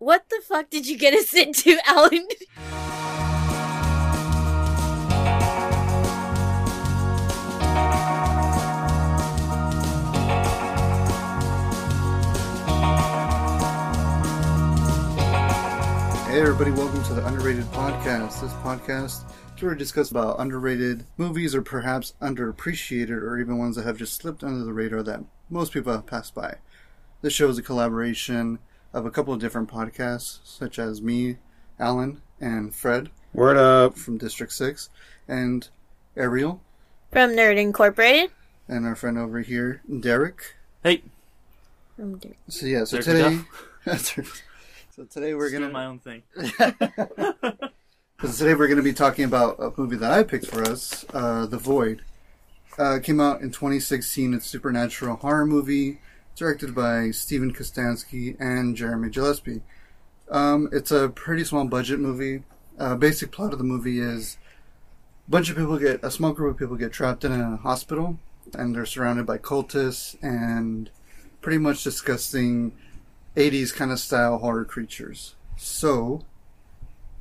What the fuck did you get us into, Alan? Hey everybody, welcome to the Underrated Podcast. This podcast is where we discuss about underrated movies or perhaps underappreciated or even ones that have just slipped under the radar that most people have passed by. This show is a collaboration of a couple of different podcasts, such as me, Alan, and Fred Word up. from District 6, and Ariel, From Nerd Incorporated. and our friend over here, Derek. Hey, From Nerd- So yeah, so Derek today So today we're just gonna do my own thing. So today we're going to be talking about a movie that I picked for us, uh, The Void. Uh, came out in 2016. It's a supernatural horror movie directed by Steven Kostanski and Jeremy Gillespie. Um, it's a pretty small budget movie. Uh, basic plot of the movie is a bunch of people get a small group of people get trapped in a hospital, and they're surrounded by cultists and pretty much disgusting 80s kind of style horror creatures. So,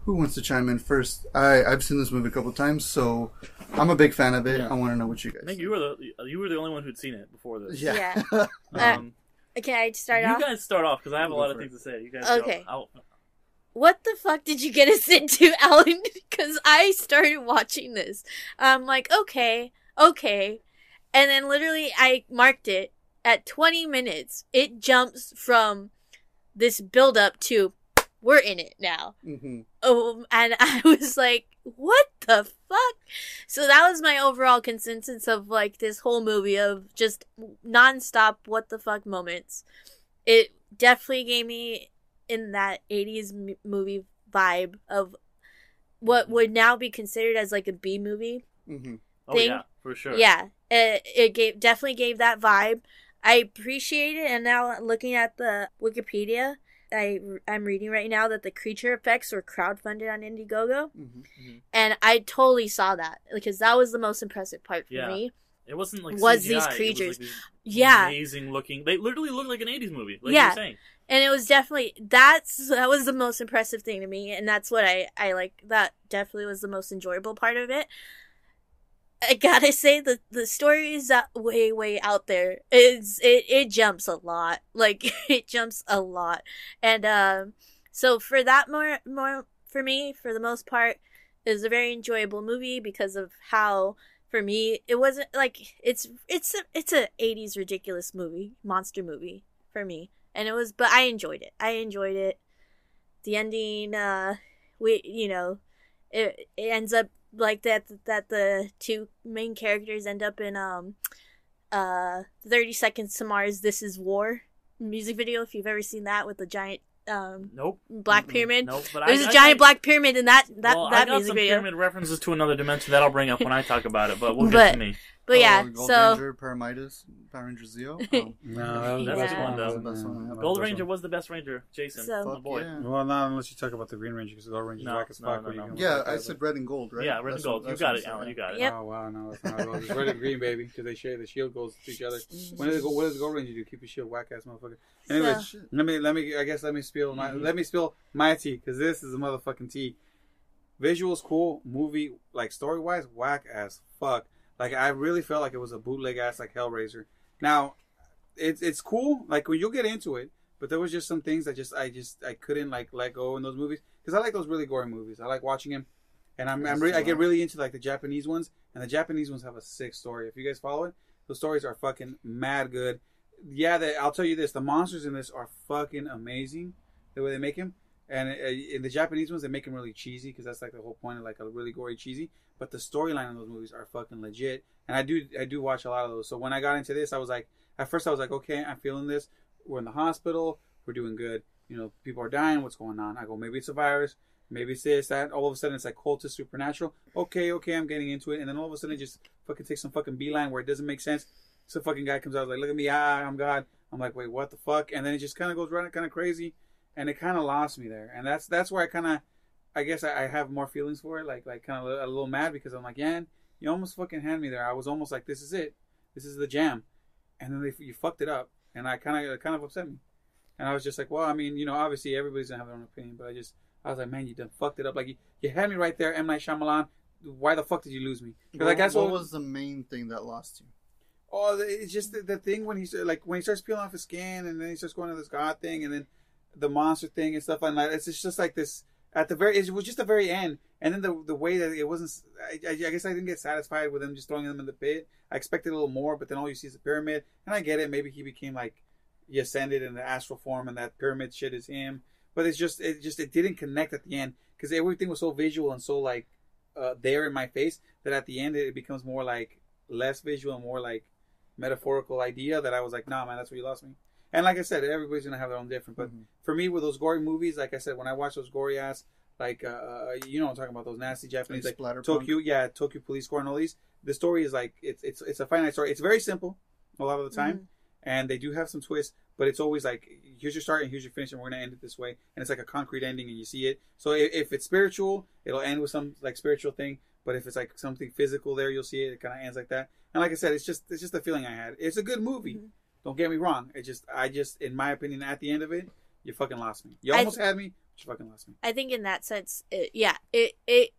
who wants to chime in first? I I've seen this movie a couple times, so I'm a big fan of it. Yeah. I want to know what you guys. I think you were the you were the only one who'd seen it before this. Yeah. Uh, Um, Can I start you off? You guys start off because I have a lot of for things to say. You guys Okay. Go. I'll, what the fuck did you get us into, Alan? Because I started watching this. I'm like, okay, okay. And then literally I marked it at 20 minutes. It jumps from this build up to we're in it now. hmm Um, and I was like, what the fuck? So that was my overall consensus of like this whole movie of just nonstop what the fuck moments. It definitely gave me in that 80s m- movie vibe of what would now be considered as like a B movie. Mm-hmm. oh Thing- yeah, for sure. Yeah, it, it gave definitely gave that vibe. I appreciate it, and now looking at the Wikipedia, I I'm reading right now that the creature effects were crowdfunded on Indiegogo, hmm and I totally saw that because that was the most impressive part for Yeah. me. It wasn't like Was CGI, these it was, creatures- like, these Yeah, amazing looking. They literally looked like an '80s movie. Like Yeah. you're saying. and it was definitely that's that was the most impressive thing to me, and that's what I I like. That definitely was the most enjoyable part of it. I gotta say the the story is way way out there. It's it it jumps a lot, like it jumps a lot, and um, so for that more more for me for the most part, was a very enjoyable movie because of how for me it wasn't like it's it's a, it's a '80s ridiculous movie monster movie for me, and it was but I enjoyed it. I enjoyed it. The ending, uh, we you know, it it ends up like that that the two main characters end up in um uh 30 seconds to mars this is war music video if you've ever seen that with the giant um Nope. black pyramid Nope. But there's I, a I- giant I- black pyramid in that that well, I that got music some video pyramid references to another dimension that I'll bring up when I talk about it. But we'll But- get to me. But yeah Gold so Ranger, Pyramidas, Power Ranger Zeo. Oh, No, that was the Yeah. best That's one. the best one, Yeah, yeah. Gold was Ranger best was the best Ranger. Jason, So- oh fuck boy. yeah. Well, not unless you talk about the Green Ranger, because the Gold Ranger's No, whack as fuck. no, when no. Yeah, I said but- red and gold, right? Yeah, red and gold. what- You that's got it, said, Alan. You got it. Yep. Oh wow, no, that's not gold. It's red and green, baby, because they share the shield goes to each other. When does the, what does the Gold Ranger do? Keep your shield, whack ass motherfucker. Anyway, So- let me let me I guess let me spill my Mhm. let me spill my tea because this is a motherfucking tea. Visuals cool, movie like story wise whack as fuck. Like I really felt like it was a bootleg ass like Hellraiser. Now, it's it's cool. Like when you'll get into it, but there was just some things that just I just I couldn't like let go in those movies because I like those really gory movies. I like watching them, and I'm, I'm really I get really into like the Japanese ones, and the Japanese ones have a sick story. If you guys follow it, those stories are fucking mad good. Yeah, they, I'll tell you this: the monsters in this are fucking amazing. The way they make them, and uh, in the Japanese ones, they make them really cheesy because that's like the whole point of like a really gory cheesy. But the storyline in those movies are fucking legit, and I do I do watch a lot of those. So when I got into this, I was like, at first I was like, okay, I'm feeling this. We're in the hospital. We're doing good. You know, people are dying. What's going on? I go, maybe it's a virus. Maybe it's this, that. All of a sudden, it's like cultist supernatural. Okay, okay, I'm getting into it. And then all of a sudden, it just fucking takes some fucking beeline where it doesn't make sense. So fucking guy comes out like, look at me, ah, I'm God. I'm like, wait, what the fuck? And then it just kind of goes running kind of crazy, and it kind of lost me there. And that's that's where I kind of, I guess I, I have more feelings for it, like like kind of a, little mad because I'm like, yeah, you almost fucking had me there. I was almost like, this is it, this is the jam, and then they, you fucked it up, and I kind of kind of upset me. And I was just like, well, I mean, you know, obviously everybody's gonna have their own opinion, but I just, I was like, man, you done fucked it up. Like you, you had me right there, M Night Shyamalan. Why the fuck did you lose me? 'Cause, like that's what, what, was the main thing that lost you? Oh, it's just the, the thing when he's like when he starts peeling off his skin, and then he starts going to this god thing, and then the monster thing and stuff like that. It's just, just like this at the very. It was just the very end, and then the the way that it wasn't. I, I, guess I didn't get satisfied with him just throwing them in the pit. I expected a little more, but then all you see is a pyramid, and I get it. Maybe he became like he ascended in the astral form, and that pyramid shit is him. But it's just it just it didn't connect at the end because everything was so visual and so like uh, there in my face that at the end it becomes more like less visual and more like metaphorical idea that I was like, nah, man, that's where you lost me. And like I said, everybody's gonna have their own different. But Mhm. for me, with those gory movies, like I said, when I watch those gory ass, like uh, you know, what I'm talking about those nasty Japanese, like. Tokyo, yeah, Tokyo Police Score and all these. The story is like it's it's it's a finite story. It's very simple a lot of the time, and they do have some twists, but it's always like here's your start and here's your finish, and we're gonna end it this way, and it's like a concrete ending, and you see it. So if, if it's spiritual, it'll end with some like spiritual thing. But if it's like something physical, there you'll see it. It kind of ends like that. And like I said, it's just it's just a feeling I had. It's a good movie. Mhm. Don't get me wrong. It just I just in my opinion, at the end of it, you fucking lost me. You I- almost had me, but you fucking lost me. I think in that sense, it, yeah, it it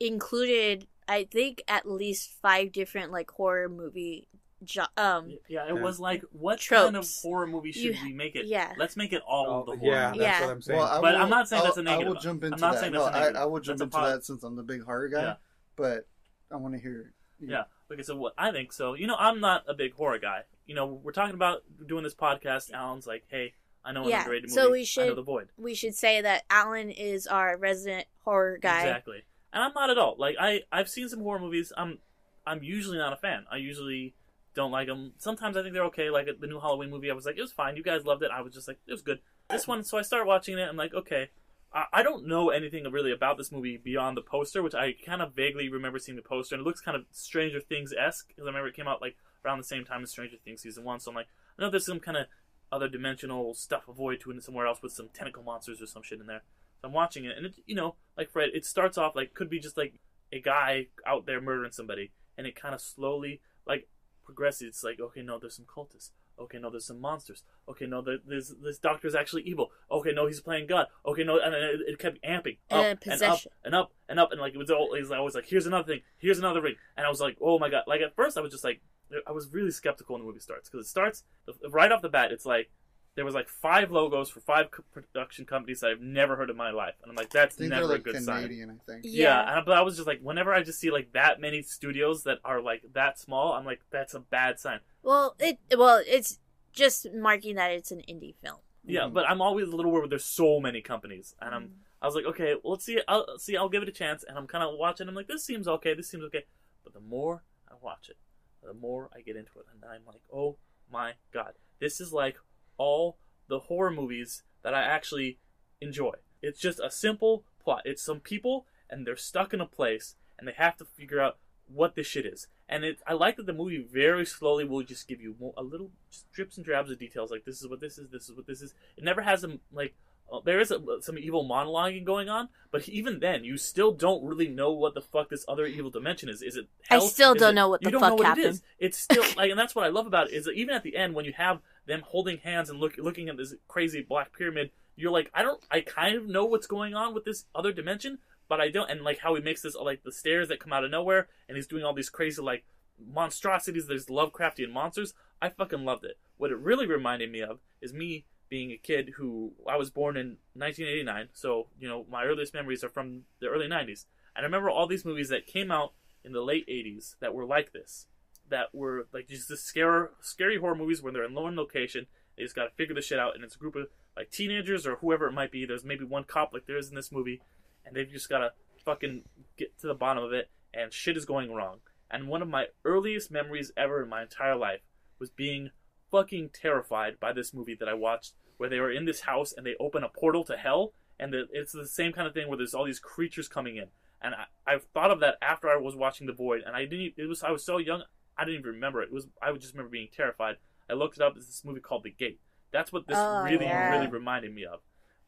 included I think at least five different like horror movie, jo- um, Yeah, it Yeah. was like, what kind of horror movie should You- we make it? yeah. Let's make it all Oh, the horror. yeah, movies. that's Yeah. what I'm saying. Well, I But will- I'm not saying that's a I'll- negative. I will jump I'm into not that. saying no, that's negative. I will jump That's into that since I'm the big horror guy. Yeah. But I want to hear. Yeah. Okay, so what I think so, you know, I'm not a big horror guy. You know, we're talking about doing this podcast. Alan's like, hey, I know an Yeah, underrated movie. so we I know the void. we should say that Alan is our resident horror guy. Exactly. And I'm not at all. Like I, I've seen some horror movies. I'm, I'm usually not a fan. I usually don't like them. Sometimes I think they're okay. Like the new Halloween movie, I was like, it was fine. You guys loved it. I was just like, it was good. This one, so I start watching it. I'm like, okay. I, I don't know anything really about this movie beyond the poster, which I kind of vaguely remember seeing the poster, and it looks kind of Stranger Things esque because I remember it came out like around the same time as Stranger Things season one. So I'm like, I know there's some kind of other dimensional stuff a void to it somewhere else with some tentacle monsters or some shit in there. So I'm watching it, and it, you know, like Fred, it starts off like could be just like a guy out there murdering somebody, and it kind of slowly like progresses. It's like, okay, no, there's some cultists. Okay, no, there's some monsters. Okay, no, there's this doctor's actually evil. Okay, no, he's playing God. Okay, no, and then it, it kept amping up And and, up and up and up, and like it was all. It was always like, here's another thing. Here's another ring, and I was like, oh my god! Like at first, I was just like, I was really skeptical when the movie starts because it starts right off the bat. It's like there was like five logos for five co- production companies that I've never heard in my life, and I'm like, that's think they're never a like good sign. Canadian. I think. Yeah, Yeah. and, but I was just like, whenever I just see like that many studios that are like that small, I'm like, that's a bad sign. Well, it well, it's just marking that it's an indie film. Yeah, Mhm. but I'm always a little worried. With there's so many companies, and I'm. I was like, okay, well, let's see. I'll see. I'll give it a chance, and I'm kind of watching. I'm like, this seems okay. This seems okay. But the more I watch it, the more I get into it, and I'm like, oh my god, this is like all the horror movies that I actually enjoy. It's just a simple plot. It's some people, and they're stuck in a place, and they have to figure out what this shit is. And it, I like that the movie very slowly will just give you a little drips and drabs of details. Like this is what this is. This is what this is. It never has them like uh, there is a, some evil monologuing going on, but even then, you still don't really know what the fuck this other evil dimension is. Is it? I still Is don't it- know what the you don't fuck know what happened. It is. It's still like, and that's what I love about it is that even at the end when you have them holding hands and look, looking at this crazy black pyramid, you're like, I don't, I kind of know what's going on with this other dimension, but I don't. And like how he makes this like the stairs that come out of nowhere, and he's doing all these crazy like monstrosities. There's Lovecraftian monsters. I fucking loved it. What it really reminded me of is me being a kid who I was born in 1989, so you know my earliest memories are from the early 90s. And I remember all these movies that came out in the late 80s that were like this, that were like just the scary, scary horror movies where they're in lone location. They just got to figure the shit out, and it's a group of like teenagers or whoever it might be. There's maybe one cop like there is in this movie, and they've just got to fucking get to the bottom of it, and shit is going wrong. And one of my earliest memories ever in my entire life was being fucking terrified by this movie that I watched, where they were in this house and they open a portal to hell, and the, it's the same kind of thing where there's all these creatures coming in. And I, I've thought of that after I was watching The Void, and I didn't. It was I was so young, I didn't even remember it. It was I would just remember being terrified. I looked it up. It's this movie called The Gate. That's what this Oh, really, yeah. really reminded me of.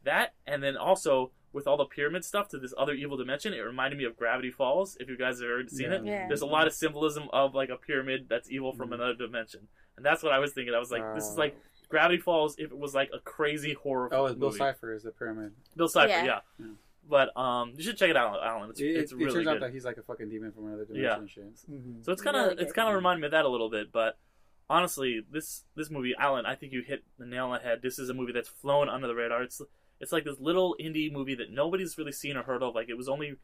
That, and then also with all the pyramid stuff to this other evil dimension, it reminded me of Gravity Falls. If you guys have ever seen Yeah. it, Yeah. there's a lot of symbolism of like a pyramid that's evil from Mhm. another dimension, and that's what I was thinking. I was like, this is Uh, like Gravity Falls if it was like a crazy horror. Oh, it's Bill. Cipher is the pyramid. Bill Cipher, Yeah. yeah. Yeah. But um, you should check it out, Alan. It's, It, it's it, really turns good. out that he's like a fucking demon from another dimension Yeah. and shit. Mhm. So it's kind of Really it's kind of reminded me of that a little bit, but honestly, this this movie, Alan, I think you hit the nail on the head. This is a movie that's flown under the radar. It's it's like this little indie movie that nobody's really seen or heard of. Like it was only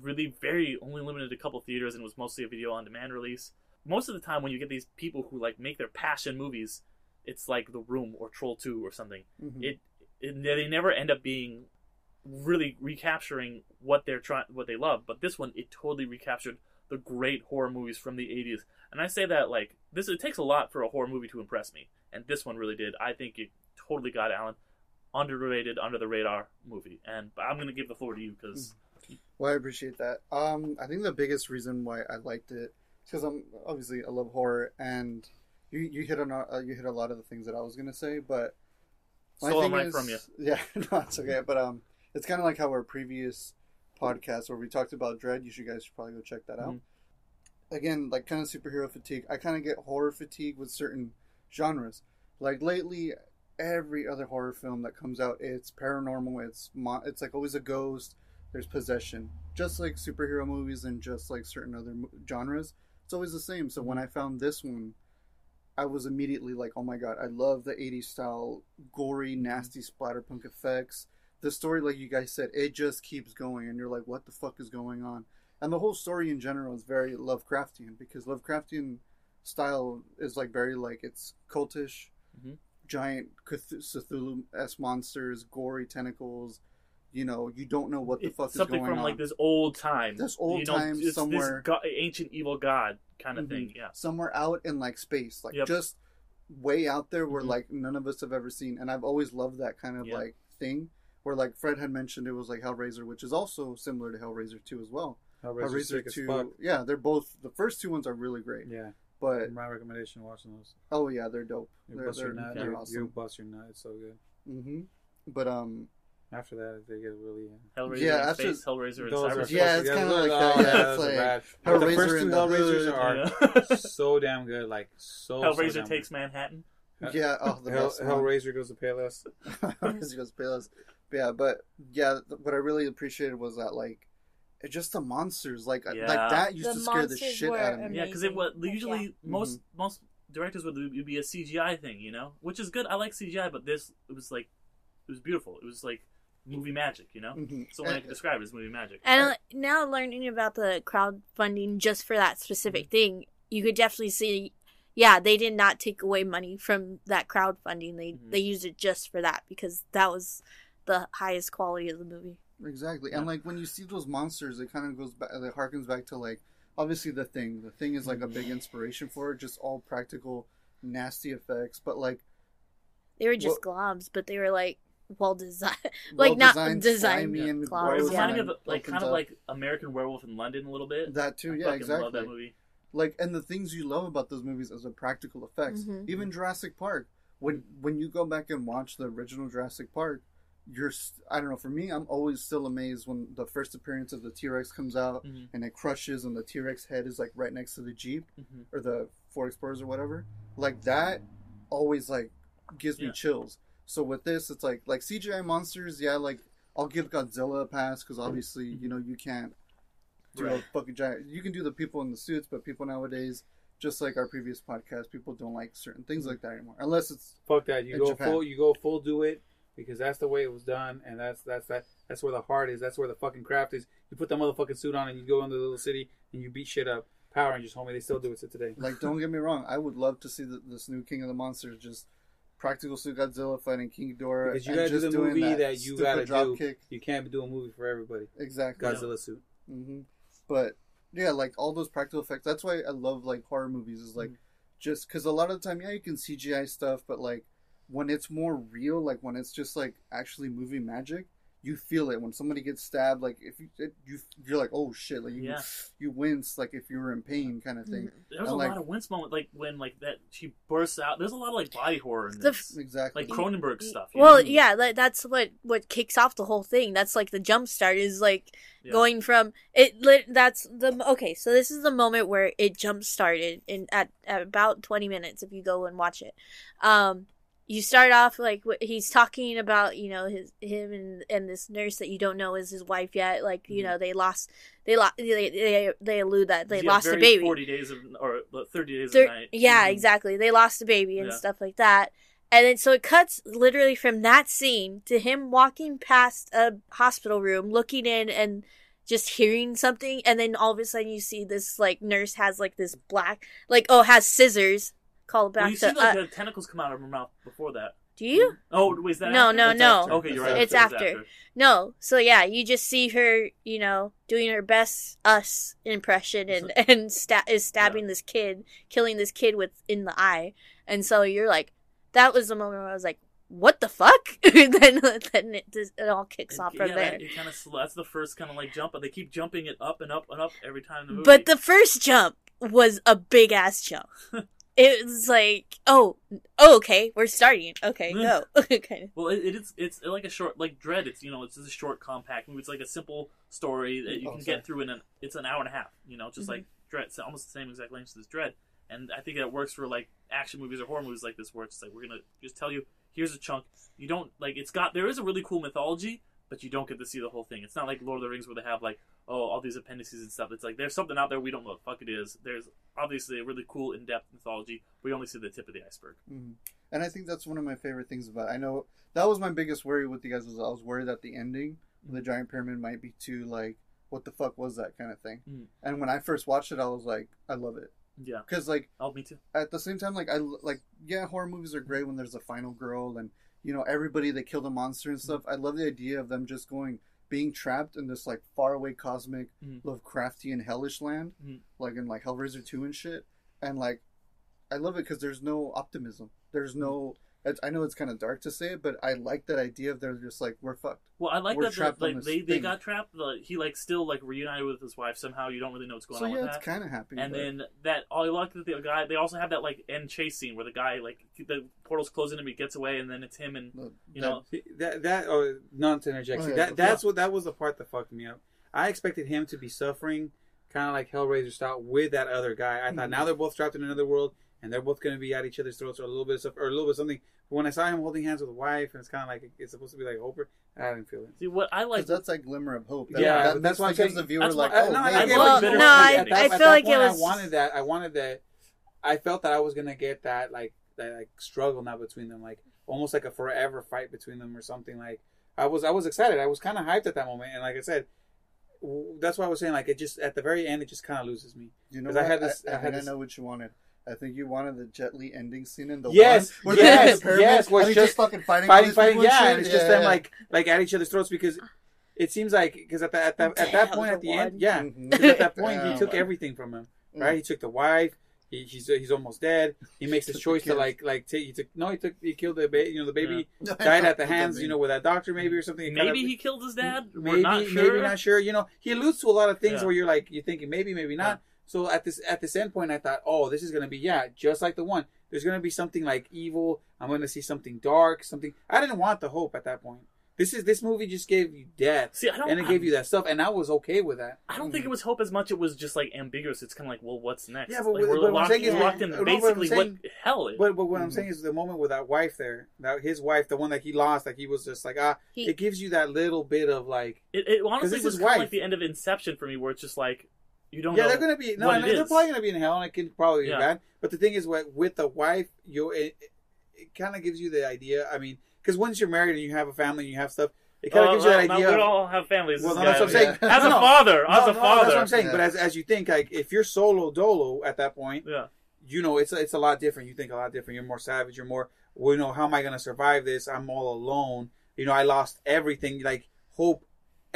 really very only limited to a couple theaters and it was mostly a video on demand release. Most of the time, when you get these people who like make their passion movies, it's like The Room or Troll Two or something. Mhm. It, it they never end up being really recapturing what they're trying what they love. But this one, it totally recaptured the great horror movies from the 80s. And I say that like this it takes a lot for a horror movie to impress me. And this one really did. I think it totally got Alan underrated under the radar movie. And I'm going to give the floor to you cuz Well, I appreciate that. Um, I think the biggest reason why I liked it because I'm obviously I love horror, and you you hit on uh, you hit a lot of the things that I was gonna say, but my Stole thing mine is- from you. Yeah, no, it's okay. But um, it's kind of like how our previous podcast where we talked about Dread. You should guys should probably go check that out. Mhm. Again, like kind of superhero fatigue. I kind of get horror fatigue with certain genres. Like lately, every other horror film that comes out, it's paranormal. It's mo- it's like always a ghost. There's possession, just like superhero movies and just like certain other mo- genres. It's always the same. So when I found this one, I was immediately like, "Oh my god, I love the '80s style, gory, nasty splatterpunk effects." The story, like you guys said, it just keeps going, and you're like, "What the fuck is going on?" And the whole story in general is very Lovecraftian because Lovecraftian style is like very like it's cultish, Mhm. giant Cthulhu s monsters, gory tentacles. You know, you don't know what the it's fuck is going on. something from like this old time. This old you know, time somewhere- this go- ancient evil god kind of Mhm. thing. Yeah. somewhere out in like space, like Yep. just way out there where Mhm. like none of us have ever seen. And I've always loved that kind of Yeah. like thing where like Fred had mentioned it was like Hellraiser, which is also similar to Hellraiser 2 as well. Hellraiser's sick as 2, yeah, they're both the first two ones are really great, Yeah, but my recommendation watching those. oh yeah, they're dope. You They're, bust your they're, nut. they're You, you awesome. bust your nut. It's so good. hmm But um, After that, they get really. uh, Hellraiser Yeah, in that's space, Hellraiser in Those cyberspace. Yeah, it's kinda like oh, that, yeah, those it's are like bad. But the Hellraiser first in two the Hellraisers hood, are so damn good. Like so. so Hellraiser damn takes Manhattan. yeah, oh the Hell, best. Hellraiser goes to Payless. Hellraiser goes Payless. Yeah, but yeah, th- what I really appreciated was that like, it just the monsters like Yeah. like that used The to scare the monsters shit out of me. Yeah, because it was usually yeah. most most directors would it'd be a CGI thing, you know, which is good. I like CGI, but this it was like it was beautiful. It was like movie magic, you know. Mhm. So when I can describe it as movie magic. And uh, now learning about the crowdfunding just for that specific thing, you could definitely see. Yeah, they did not take away money from that crowdfunding. They Mhm. they used it just for that because that was the highest quality of the movie. Exactly, Yeah. and like when you see those monsters, it kind of goes back. It harkens back to like obviously the thing. The thing is like a big inspiration for it. Just all practical, nasty effects, but like They were just Well- globs, but they were like well designed. Like, not well-designed, designed slimy and claws, Or it was yeah. kind of like kind of like American Werewolf in London a little bit. that too. I Yeah, exactly. love that movie. like and the things you love about those movies is the practical effects Mhm. even jurassic park when when you go back and watch the original jurassic park you're st- i don't know for me i'm always still amazed when the first appearance of the t-rex comes out Mhm. and it crushes and the t-rex head is like right next to the jeep Mhm. or the ford explorers or whatever like that always like gives me chills so with this it's like like cgi monsters yeah like i'll give godzilla a pass because obviously you know you can't do Right. a fucking giant. You can do the people in the suits, but people nowadays, just like our previous podcast, people don't like certain things like that anymore, unless it's Fuck that. You go Japan. full. You go full. Do it because that's the way it was done, and that's that's that. That's where the heart is. That's where the fucking craft is. You put that motherfucking suit on, and you go into the little city, and you beat shit up. Power Rangers, homie, they still do it to today. like. don't get me wrong, I would love to see the, this new King of the Monsters just practical suit Godzilla fighting King Ghidorah. Because you gotta do just the doing movie that, that, you gotta do. kick. You can't do a movie for everybody. Exactly. Godzilla suit. hmm But yeah, like all those practical effects. That's why I love like horror movies. Is Mm-hmm. like just because a lot of the time, yeah, you can CGI stuff, but like when it's more real, like when it's just like actually movie magic, you feel it when somebody gets stabbed. Like if you it, you you're like oh shit, like you Yeah. you wince like if you were in pain kind of thing. There was And, a like- lot of wince moment, like when like that she bursts out. There's a lot of like body horror in The this, Exactly. like Cronenberg stuff. you Well, know? yeah, that, that's what what kicks off the whole thing. That's like the jump start is like Yeah. going from it. lit- That's the okay. So this is the moment where it jump started in at, at about twenty minutes if you go and watch it. Um, you start off like he's talking about you know his him and and this nurse that you don't know is his wife yet. Like you Mhm. know they lost they lost they they, they allude that they Yeah, lost a baby. Forty days of or uh, thirty days Thir- of night. yeah, Mhm. exactly. They lost a baby and Yeah. stuff like that. And then so it cuts literally from that scene to him walking past a hospital room, looking in and just hearing something, and then all of a sudden you see this like nurse has like this black like oh has scissors. Call back Well, you to see like uh, the tentacles come out of her mouth before that. do you? Oh, was that? No, after? no, That's no. after. Okay, you're right. It's was after. No. So yeah, you just see her, you know, doing her best us impression and and sta- is stabbing this kid, killing this kid with in the eye. And so you're like, that was the moment where I was like, what the fuck? then then it, it all kicks off from yeah, there. That, it kind of that's the first kind of like jump, but they keep jumping it up and up and up every time the movie. But the first jump was a big ass jump. it was like, oh, oh, okay, we're starting. Okay, go. okay. well, it, it is it's like a short like Dread. It's you know it's just a short compact movie. It's like a simple story that you Oh, can sorry. get through in an it's an hour and a half. You know, just Mhm. like Dread. It's almost the same exact length as Dread. And I think that works for like action movies or horror movies like this, where it's like we're gonna just tell you here's a chunk. You don't like it's got there is a really cool mythology, but you don't get to see the whole thing. It's not like Lord of the Rings where they have like oh all these appendices and stuff. It's like there's something out there we don't know what the fuck it is. There's obviously a really cool in depth mythology. We only see the tip of the iceberg. Mhm. And I think that's one of my favorite things about. It. I know that was my biggest worry with you guys was I was worried that the ending, of the giant pyramid, might be too like, what the fuck was that kind of thing. Mhm. And when I first watched it, I was like, I love it Yeah. because like Oh, me too. at the same time, like I like yeah, horror movies are great when there's a final girl and you know everybody that killed the monster and stuff. I love the idea of them just going being trapped in this like faraway cosmic Mhm. Lovecraftian hellish land, Mhm. like in like Hellraiser two and shit. And like, I love it because there's no optimism. There's no. It's, I know it's kind of dark to say it, but I like that idea of they're just like we're fucked. Well, I like We're that the, like they, they thing. got trapped. Like, he like still like reunited with his wife somehow. You don't really know what's going so on yeah, with it's kind of happy. And but- then that oh, I like that the guy. They also have that like end chase scene where the guy like the portal's closing him, he gets away, and then it's him and the- you that- know That that oh, not to interject. Oh, yeah, that go that's what that was the part that fucked me up. I expected him to be suffering, kind of like Hellraiser style, with that other guy. I thought Mhm. now they're both trapped in another world, and they're both going to be at each other's throats, or a little bit of stuff, or a little bit of something. But when I saw him holding hands with a wife, and it's kind of like it's supposed to be like Hopper, I didn't feel it. see what I like? that's like glimmer of hope. That, Yeah, that, that's that's why what I'm gives the viewer like, why- oh, no, I maybe- get Well, what you're no. I- At that- I feel that like it was- I wanted that. I wanted that. I felt that I was gonna get that like that like struggle now between them, like almost like a forever fight between them or something. Like I was, I was excited. I was kind of hyped at that moment, and like I said, that's why I was saying like it just at the very end it just kind of loses me. You know 'Cause I had this- I, I I, had think this- know what you wanted. I think you wanted the Jet Li ending scene in the Yes, one where yes, the yes, where he's just just fucking fighting, Fighting, fighting, yeah, and it's just Yeah, them like like at each other's throats because it seems like because at the at that at that point at the the end, one. yeah, Mhm. 'cause at that point he Damn. took everything from him. Mm. Right, he took the wife. He, he's he's almost dead. He makes his the choice to like like take he took no he took he killed the baby you know the baby Yeah. died at the hands, you know, with that doctor maybe or something. It kind maybe of- he killed his dad. We're maybe not sure. maybe not sure. You know, he alludes to a lot of things Yeah. where you're like you're thinking maybe maybe not. So at this at this end point, I thought, oh, this is gonna be yeah, just like the one. There's gonna be something like evil. I'm gonna see something dark, something. I didn't want the hope at that point. This is this movie just gave you death, See, I don't. and it gave you that stuff, and I was okay with that. I don't think it was hope as much. It was just like ambiguous. It's kind of like, well, what's next? Yeah, but like, what- we're but what I'm locked, saying is- locked in no, but what I'm basically what hell is. But but what I'm Mhm. saying is the moment with that wife there, that his wife, the one that he lost, like he was just like ah, He- it gives you that little bit of like It, it honestly this was kind of like the end of Inception for me, where it's just like you don't yeah, they're gonna be no, what and it they're is. probably gonna be in hell, and it can probably be Yeah. bad. But the thing is, what with the wife, you it, it, kind of gives you the idea. I mean, because once you're married and you have a family and you have stuff, it kind of Oh, gives you that idea. We all have families. well, no, that's what I'm saying. As No, a no. father, as a no, father. that's what I'm saying. Yeah. But as, as you think, like if you're solo dolo at that point, Yeah. you know it's it's a lot different. You think a lot different. You're more savage. You're more. Well, you know, how am I gonna survive this? I'm all alone. You know, I lost everything. Like hope,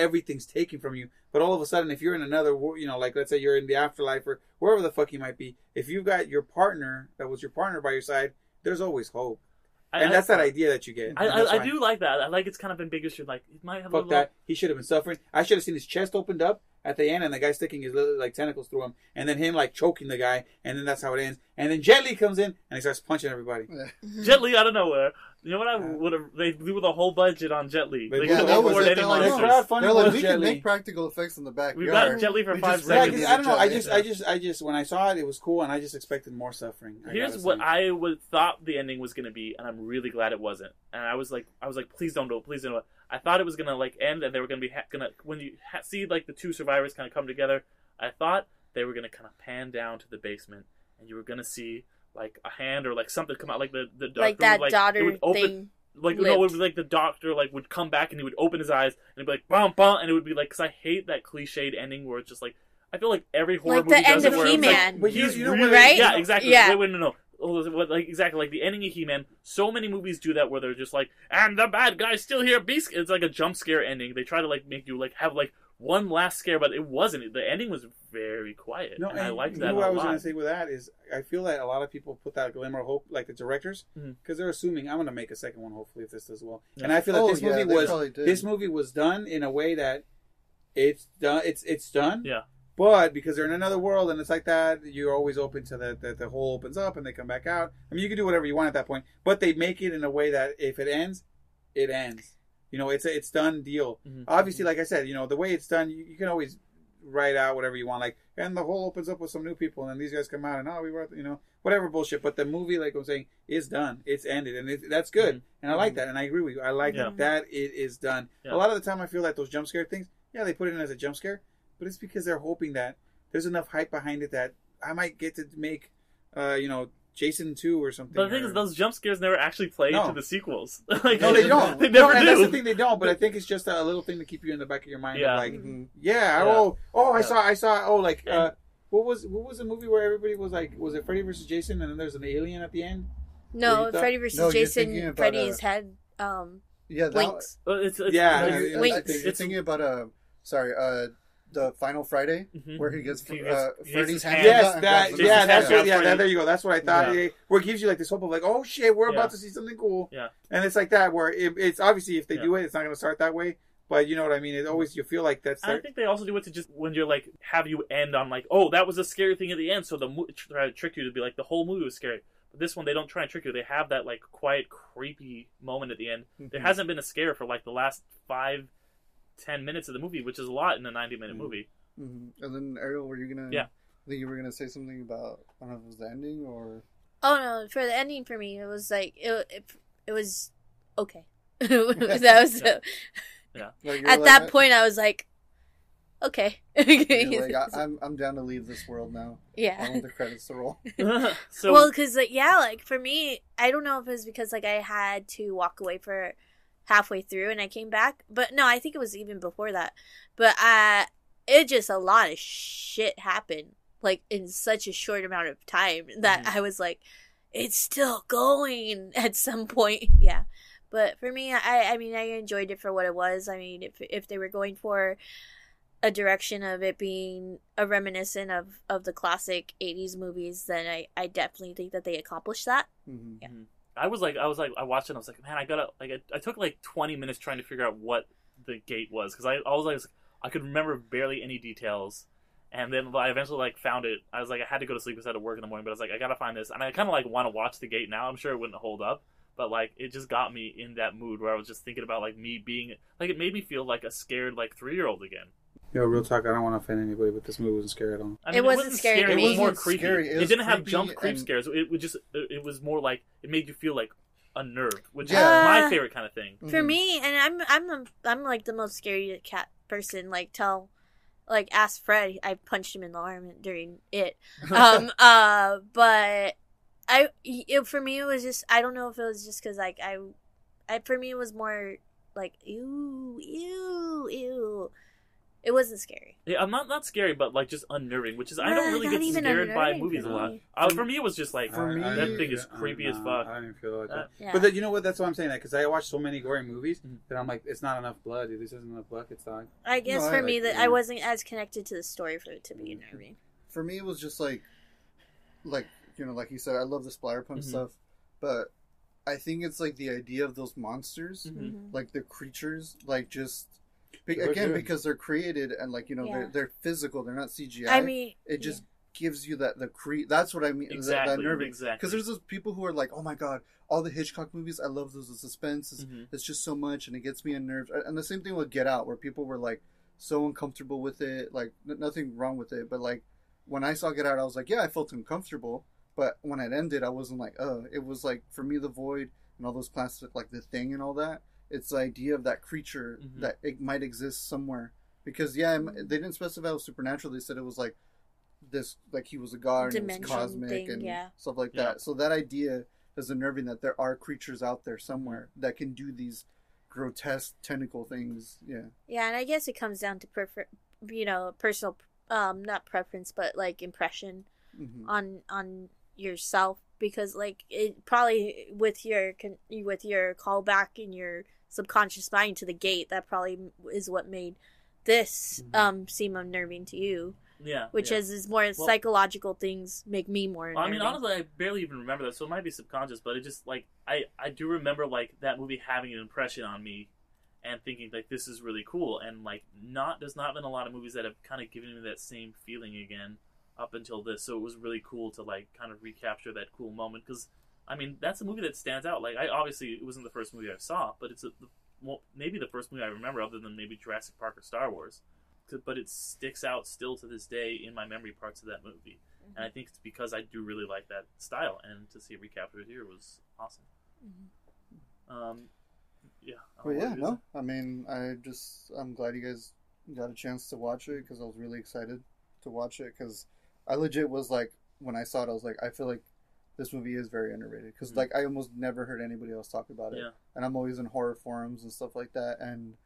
everything's taken from you. But all of a sudden, if you're in another, wor- you know, like let's say you're in the afterlife or wherever the fuck you might be, if you've got your partner that was your partner by your side, there's always hope, I, and I- that's that idea that you get. I, I, I do like that. I like it's kind of ambiguous. You're like, it might have a Fuck little. that. He should have been suffering. I should have seen his chest opened up at the end and the guy sticking his little like tentacles through him and then him like choking the guy and then that's how it ends. And then Jet Li comes in and he starts punching everybody. Jet Li out of nowhere. You know what I would have? They blew the whole budget on Jet Li. They They blew couldn't the whole afford budget. any They're like, Their crowdfunding They're like, was we Jet can Li. make practical effects in the backyard. We've got Jet Li for We five just Yeah, seconds. because I don't know. I just, I just, I just, when I saw it, it was cool, and I just expected more suffering. I Here's gotta what say. I would thought the ending was gonna be, and I'm really glad it wasn't. And I was like, I was like, please don't do it, please don't do it. I thought it was gonna like end, and they were gonna be ha- gonna when you ha- see like the two survivors kind of come together. I thought they were gonna kind of pan down to the basement, and you were gonna see like a hand or like something come out, like the the doctor like that would, like, daughter would open, thing. like no, it would be like the doctor like would come back and he would open his eyes and it'd be like bum bum, and it would be like because I hate that cliched ending where it's just like I feel like every horror Like movie the does end it of where He-Man. But you- he's you know really- Right? Yeah, exactly. Yeah. Wait, wait, no, no. Oh, Like exactly like the ending of He-Man. So many movies do that where they're just like, and the bad guy's still here. Beast. It's like a jump scare ending. They try to like make you like have like one last scare, but it wasn't. The ending was very quiet, No, and, and I liked you that know what a I was going to say with that is I feel that a lot of people put that glimmer of hope, like the directors, mm-hmm. because they're assuming I'm going to make a second one. Hopefully, if this does well, Yeah. and I feel that Oh, this yeah, movie they was this movie was done in a way that it's done. It's it's done. Yeah. But because they're in another world and it's like that, you're always open to that. That the hole opens up and they come back out. I mean, you can do whatever you want at that point. But they make it in a way that if it ends, it ends. You know, it's a, it's done deal. Mhm. Obviously, like I said, you know, the way it's done, you, you can always write out whatever you want. Like, and the hole opens up with some new people, and then these guys come out, and oh, we were, you know, whatever bullshit. But the movie, like I'm saying, is done. It's ended, and it, that's good. Mhm. And I like that, and I agree with you. I like Yeah. that it is done. Yeah. A lot of the time, I feel like those jump scare things, yeah, they put it in as a jump scare, but it's because they're hoping that there's enough hype behind it that I might get to make, uh, you know, Jason two or something. But the thing or- is, those jump scares never actually play No. into the sequels. like, no, they don't. They no, never and do. that's the thing they don't. But I think it's just a little thing to keep you in the back of your mind. Yeah. Of like, Mhm. yeah, Yeah. oh, oh, I Yeah. saw, I saw, oh, like, uh, what was what was the movie where everybody was like, was it Freddy versus Jason, and then there's an alien at the end? No. Freddy versus No, Jason. about, Freddy's uh, head um Yeah, that, blinks. Uh, it's, it's, Yeah, no, yeah, you- yeah, I Wait. think you're it's- thinking about uh, sorry, uh, the Final Friday Mhm. where he gets He gets- uh, he Freddy's hand. hand- Yes, out that, yeah, that's what, yeah, Freddy. that, there you go. That's what I thought. Yeah. Yeah. Where it gives you like this hope of like, oh shit, we're Yeah. about to see something cool. Yeah. and it's like that where it, it's obviously if they Yeah. do it, it's not going to start that way. But you know what I mean. It always you feel like that's. I think they also do it to just when you're like have you end on like oh that was a scary thing at the end so the mo- try to trick you to be like the whole movie was scary but this one they don't try and trick you they have that like quiet creepy moment at the end there Mhm. hasn't been a scare for like the last five ten minutes of the movie which is a lot in a 90 minute Mhm. movie Mhm. And then Ariel, were you gonna? Yeah. I think you were gonna say something about I don't know if it was the ending or. Oh no, for the ending for me, it was like it. It, it was okay. that was Yeah. Like, at like- that point. I was like, okay. Like, I, I'm I'm down to leave this world now. Yeah. I yeah. want the credits to roll. so well, because like yeah, like for me, I don't know if it was because like I had to walk away for halfway through and I came back, but no, I think it was even before that. But uh, it just a lot of shit happened like in such a short amount of time that Mhm. I was like, it's still going at some point. Yeah. But for me, I I mean, I enjoyed it for what it was. I mean, if if they were going for a direction of it being a reminiscent of of the classic 80s movies then i i definitely think that they accomplished that Mhm. Yeah. I was like I was like I watched it and I was like man I gotta like I, I took like 20 minutes trying to figure out what the gate was because I, I was like I could remember barely any details. And then I eventually like found it. I was like I had to go to sleep because I had to work in the morning but I was like I gotta find this. And I kind of like want to watch the gate now. I'm sure it wouldn't hold up but like it just got me in that mood where I was just thinking about like me being like it made me feel like a scared like three year old again Yo, real talk. I don't want to offend anybody, but this movie wasn't scary at all. I It wasn't scary to It me. was It more wasn't creepy. scary. It It, didn't have jump creep and- scares. It was just it it was more like it made you feel like unnerved, which Yeah. is my Uh, favorite kind of thing. for Mhm. me and i'm i'm a, i'm like the most scary cat person like tell like ask fred i punched him in the arm during it um uh but i it, for me it was just i don't know if it was just because like I, I for me it was more like ew ew ew it wasn't scary Yeah, I'm not not scary, but like just unnerving, which is I don't really not get even scared by unnerving movies a lot. me. Uh, for me, it was just like For me- that thing is creepy as fuck. I don't feel like Uh, that. yeah But the, you know what? That's why I'm saying that because I watch so many gory movies Mhm. that I'm like, it's not enough blood. Dude. This isn't enough blood. It's not. i guess No, for I me like- that yeah. i wasn't as connected to the story for it to be unnerving For me, it was just like, like you know, like you said, I love the splatterpunk Mhm. stuff, but I think it's like the idea of those monsters. Mhm. like the creatures, like just be- again good. because they're created and like you know Yeah. they're they're physical, they're not CGI. i mean it just gives you that the cre That's what I mean. Exactly. That nerving. Exactly. Because there's those people who are like, oh my god, all the Hitchcock movies, I love those. The suspense is Mhm. it's just so much, and it gets me unnerved. And the same thing with Get Out, where people were like so uncomfortable with it. Like n- nothing wrong with it, but like when I saw Get Out, I was like, yeah, I felt uncomfortable. But when it ended, I wasn't like, oh. It was like for me, the void and all those plastic, like the thing and all that. It's the idea of that creature Mhm. that it might exist somewhere. Because yeah, it- they didn't specify it was supernatural. They said it was like this, like he was a god, and it was cosmic thing, and yeah. stuff like Yeah. that. So that idea is unnerving that there are creatures out there somewhere that can do these grotesque tentacle things. Yeah. Yeah, and I guess it comes down to prefer, you know, personal, um, not preference, but like impression hmm on on yourself because like it probably with your con- with your callback and your subconscious mind to the gate that probably is what made this Mhm. um seem unnerving to you yeah. which yeah. is is more psychological things make me more Well, I mean, honestly, I barely even remember that, so it might be subconscious. But it just like I I do remember like that movie having an impression on me, and thinking like this is really cool. And like not there's not been a lot of movies that have kind of given me that same feeling again up until this. So it was really cool to like kind of recapture that cool moment because I mean that's a movie that stands out. Like I obviously it wasn't the first movie I saw, but it's a, well maybe the first movie I remember other than maybe Jurassic Park or Star Wars. But it sticks out still to this day in my memory parts of that movie and I think it's because I do really like that style, and to see it recaptured here was awesome. Mhm. Um, yeah. I But don't know yeah, no. is. I mean, I just I'm glad you guys got a chance to watch it because I was really excited to watch it because I legit was like when I saw it, I was like, I feel like this movie is very underrated because Mhm. like I almost never heard anybody else talk about it, Yeah. and I'm always in horror forums and stuff like that, and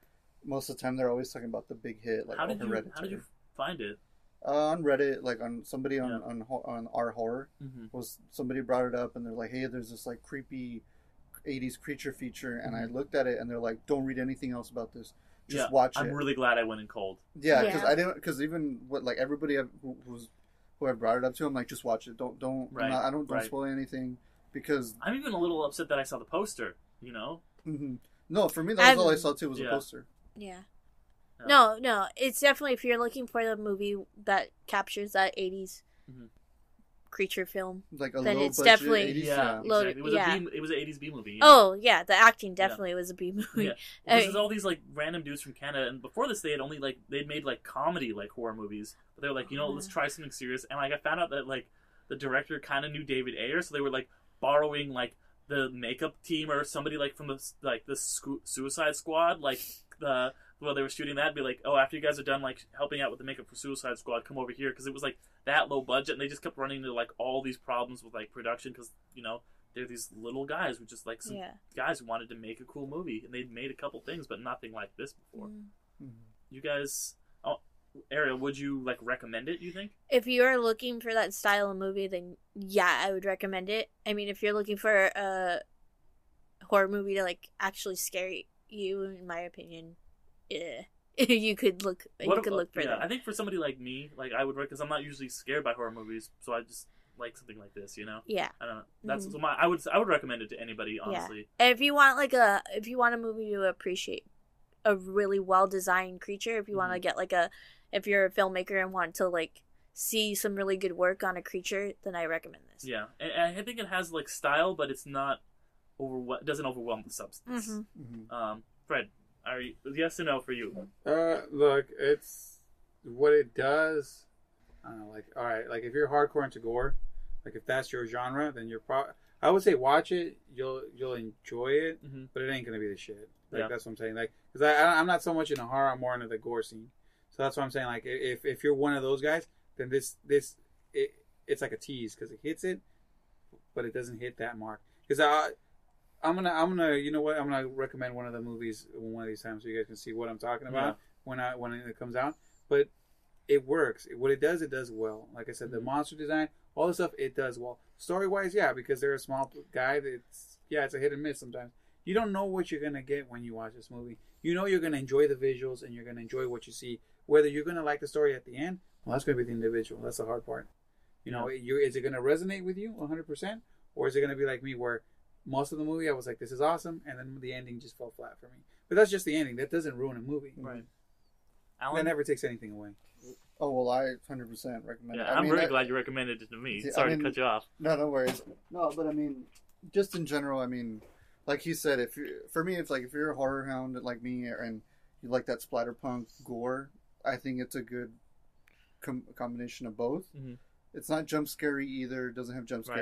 most of the time they're always talking about the big hit like how did you How did you find it? Uh, on Reddit, like on somebody on Yeah. on on our horror Mm-hmm. was somebody brought it up and they're like, hey, there's this like creepy 80s creature feature, and I Mhm. looked at it and they're like, don't read anything else about this, just yeah, watch I'm it. really glad I went in cold. Yeah, because Yeah. I didn't. Because even what like everybody who, who's who I brought it up to, I'm like, just watch it. Don't don't. I'm Right, not- I don't don't right. spoil anything because I'm even a little upset that I saw the poster. You know, mhm. no, for me that was all I saw too was Yeah. a poster. yeah Yeah. no no it's definitely if you're looking for the movie that captures that 80s Mhm. Creature film Like a Then low it's budget definitely- 80s. yeah, Yeah. Loaded- exactly. It was yeah. a B, it was an 80s B movie. yeah. oh yeah the acting definitely was a b movie Yeah. I This mean- is all these like random dudes from Canada, and before this, they had only like they'd made like comedy like horror movies. But they were like, you know, let's mm. try something serious. And like I found out that like the director kind of knew David Ayer, so they were like borrowing like the makeup team or somebody like from the like the scu- Suicide Squad, like the while they were shooting that, be like, oh, after you guys are done like helping out with the makeup for Suicide Squad, come over here because it was like that low budget, and they just kept running into like all these problems with like production because you know they're these little guys who just like some yeah guys who wanted to make a cool movie, and they'd made a couple things, but nothing like this before. Mm. Mhm. You guys, oh, Ariel, would you like recommend it? You think? if you're looking for that style of movie, then yeah, I would recommend it. I mean, if you're looking for a horror movie to like actually scare you, in my opinion, yeah, you could look. you could look for yeah, that. I think for somebody like me, like I would, because I'm not usually scared by horror movies, so I just like something like this. You know, yeah, I don't know. That's Mhm. so my. I would. I would recommend it to anybody. Honestly. and if you want like a, if you want a movie to appreciate a really well designed creature, if you want to get like a, if you're a filmmaker and want to like see some really good work on a creature, then I recommend this. Yeah, and, and I think it has like style, but it's not over. It doesn't overwhelm the substance. hmm Mhm. Um, Fred, are you yes or no for you? Uh, look, it's what it does. I don't know, like all right, like if you're hardcore into gore, like if that's your genre, then you're pro. I would say watch it. You'll you'll enjoy it, Mhm. but it ain't gonna be the shit. Like Yeah. that's what I'm saying. Like because I I- I'm not so much into horror. I'm more into the gore scene. So that's what I'm saying. Like if if you're one of those guys, then this this it it's like a tease because it hits it, but it doesn't hit that mark. Because I I'm gonna I'm gonna you know what I'm gonna recommend one of the movies one of these times so you guys can see what I'm talking about Yeah. when I when it comes out. But it works. What it does, it does well. Like I said, the Mhm. monster design, all the stuff, it does well. Story wise, yeah, because they're a small guy. That's yeah, it's a hit and miss sometimes. You don't know what you're gonna get when you watch this movie. You know you're gonna enjoy the visuals and you're gonna enjoy what you see. Whether you're gonna like the story at the end, well, that's gonna be the individual. That's the hard part. You know, you is it gonna resonate with you 100, percent or is it gonna be like me where most of the movie I was like, this is awesome, and then the ending just fell flat for me. But that's just the ending. That doesn't ruin a movie. Right. That never takes anything away. Oh well, I hundred percent recommend yeah, it. I I'm mean, really I- glad you recommended it to me. See, I Sorry mean- to cut you off. No, no worries. No, but I mean, just in general, I mean, like you said, if you for me, it's like if you're a horror hound like me and you like that splatterpunk gore, I think it's a good com- combination of both. Mhm. It's not jump scary either. Doesn't have jump Right.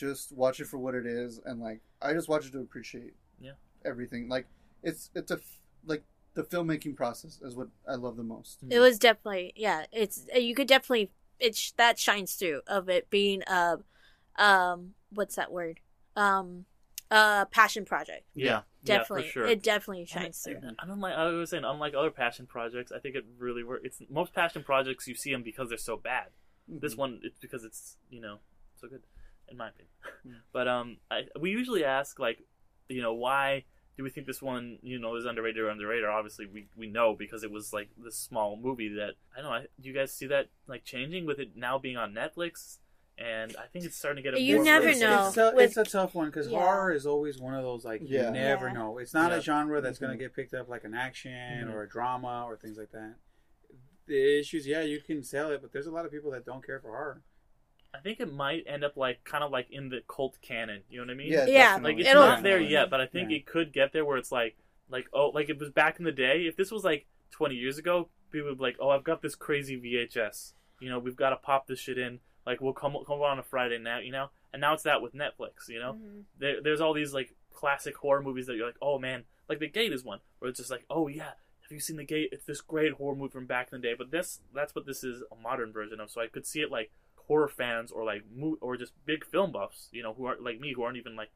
Scares. Just watch it for what it is, and like I just watch it to appreciate Yeah. everything. Like it's it's a f- like the filmmaking process is what I love the most. It was definitely yeah. It's you could definitely it sh- that shines through of it being a um what's that word um a passion project. Yeah, Definitely, yeah, for sure. it definitely shines And- through. and unlike I was saying, unlike other passion projects, I think it really works. It's most passion projects you see them because they're so bad. This Mhm. one, it's because it's you know so good, in my opinion. Mm. but um, I, we usually ask like, you know, why do we think this one you know is underrated or underrated? Obviously, we we know because it was like this small movie that I don't know. I, do you guys see that like changing with it now being on Netflix? And I think it's starting to get a You more never it's, know. It's, a, With- it's a tough one because Yeah. horror is always one of those like Yeah. you never Yeah. know. It's not Yeah. a genre that's Mhm. going to get picked up like an action Mhm. or a drama or things like that. The issues, yeah, you can sell it, but there's a lot of people that don't care for horror. I think it might end up like kind of like in the cult canon. You know what I mean? Yeah, Yeah. Like it's It'll- not there yet, but I think Yeah. it could get there where it's like, like oh, like it was back in the day. If this was like 20 years ago, people would be like, oh, I've got this crazy VHS. You know, we've got to pop this shit in. Like we'll come come on a Friday night, you know. And now it's that with Netflix. You know, Mhm. there, there's all these like classic horror movies that you're like, oh man, like The Gate is one where it's just like, oh yeah, have you seen The Gate? It's this great horror movie from back in the day. But this that's what this is a modern version of. So I could see it like horror fans or like mo- or just big film buffs, you know, who aren't like me, who aren't even like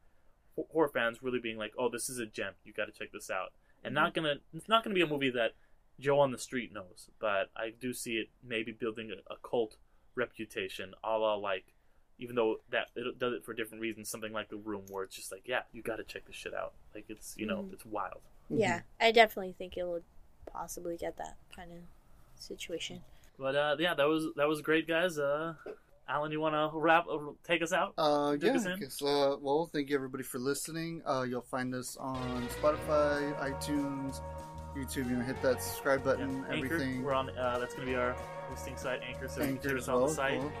horror fans, really being like, oh, this is a gem. You got to check this out. And not gonna it's not gonna be a movie that Joe on the street knows, but I do see it maybe building a, a cult reputation, a la like. Even though that it does it for different reasons, something like The Room, where it's just like, yeah, you got to check this shit out. Like it's you know, Mhm. it's wild. Yeah, I definitely think it would possibly get that kind of situation. But uh, yeah, that was that was great, guys. Uh, Alan, you want to wrap uh, take us out? Uh, Took yeah. us? I guess, uh, well, thank you everybody for listening. Uh, you'll find us on Spotify, iTunes, YouTube. You know, hit that subscribe button. Yeah, Anchor, everything. we're on. Uh, that's gonna be our hosting site, Anchor. So you can Anchor check as us out on well. the site. cool.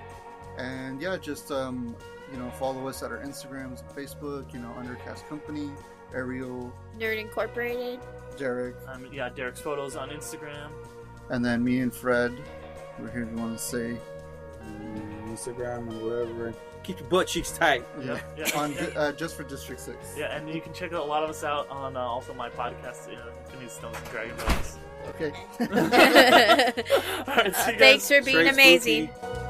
And yeah, just um, you know, follow us at our Instagrams, and Facebook. You know, Undercast Company, Ariel, Nerd Incorporated. Derek, Um, yeah, Derek's photos on Instagram. and then me and Fred. We're here. If you want to say, Instagram and whatever. Keep your butt cheeks tight. yeah, Yeah, on yeah. uh, just for District Six. Yeah, and you can check out a lot of us out on uh, also my podcast, you know, Infinity Stones and Dragon Bones. Okay. All right, see you guys. Thanks for being Straight amazing. spooky.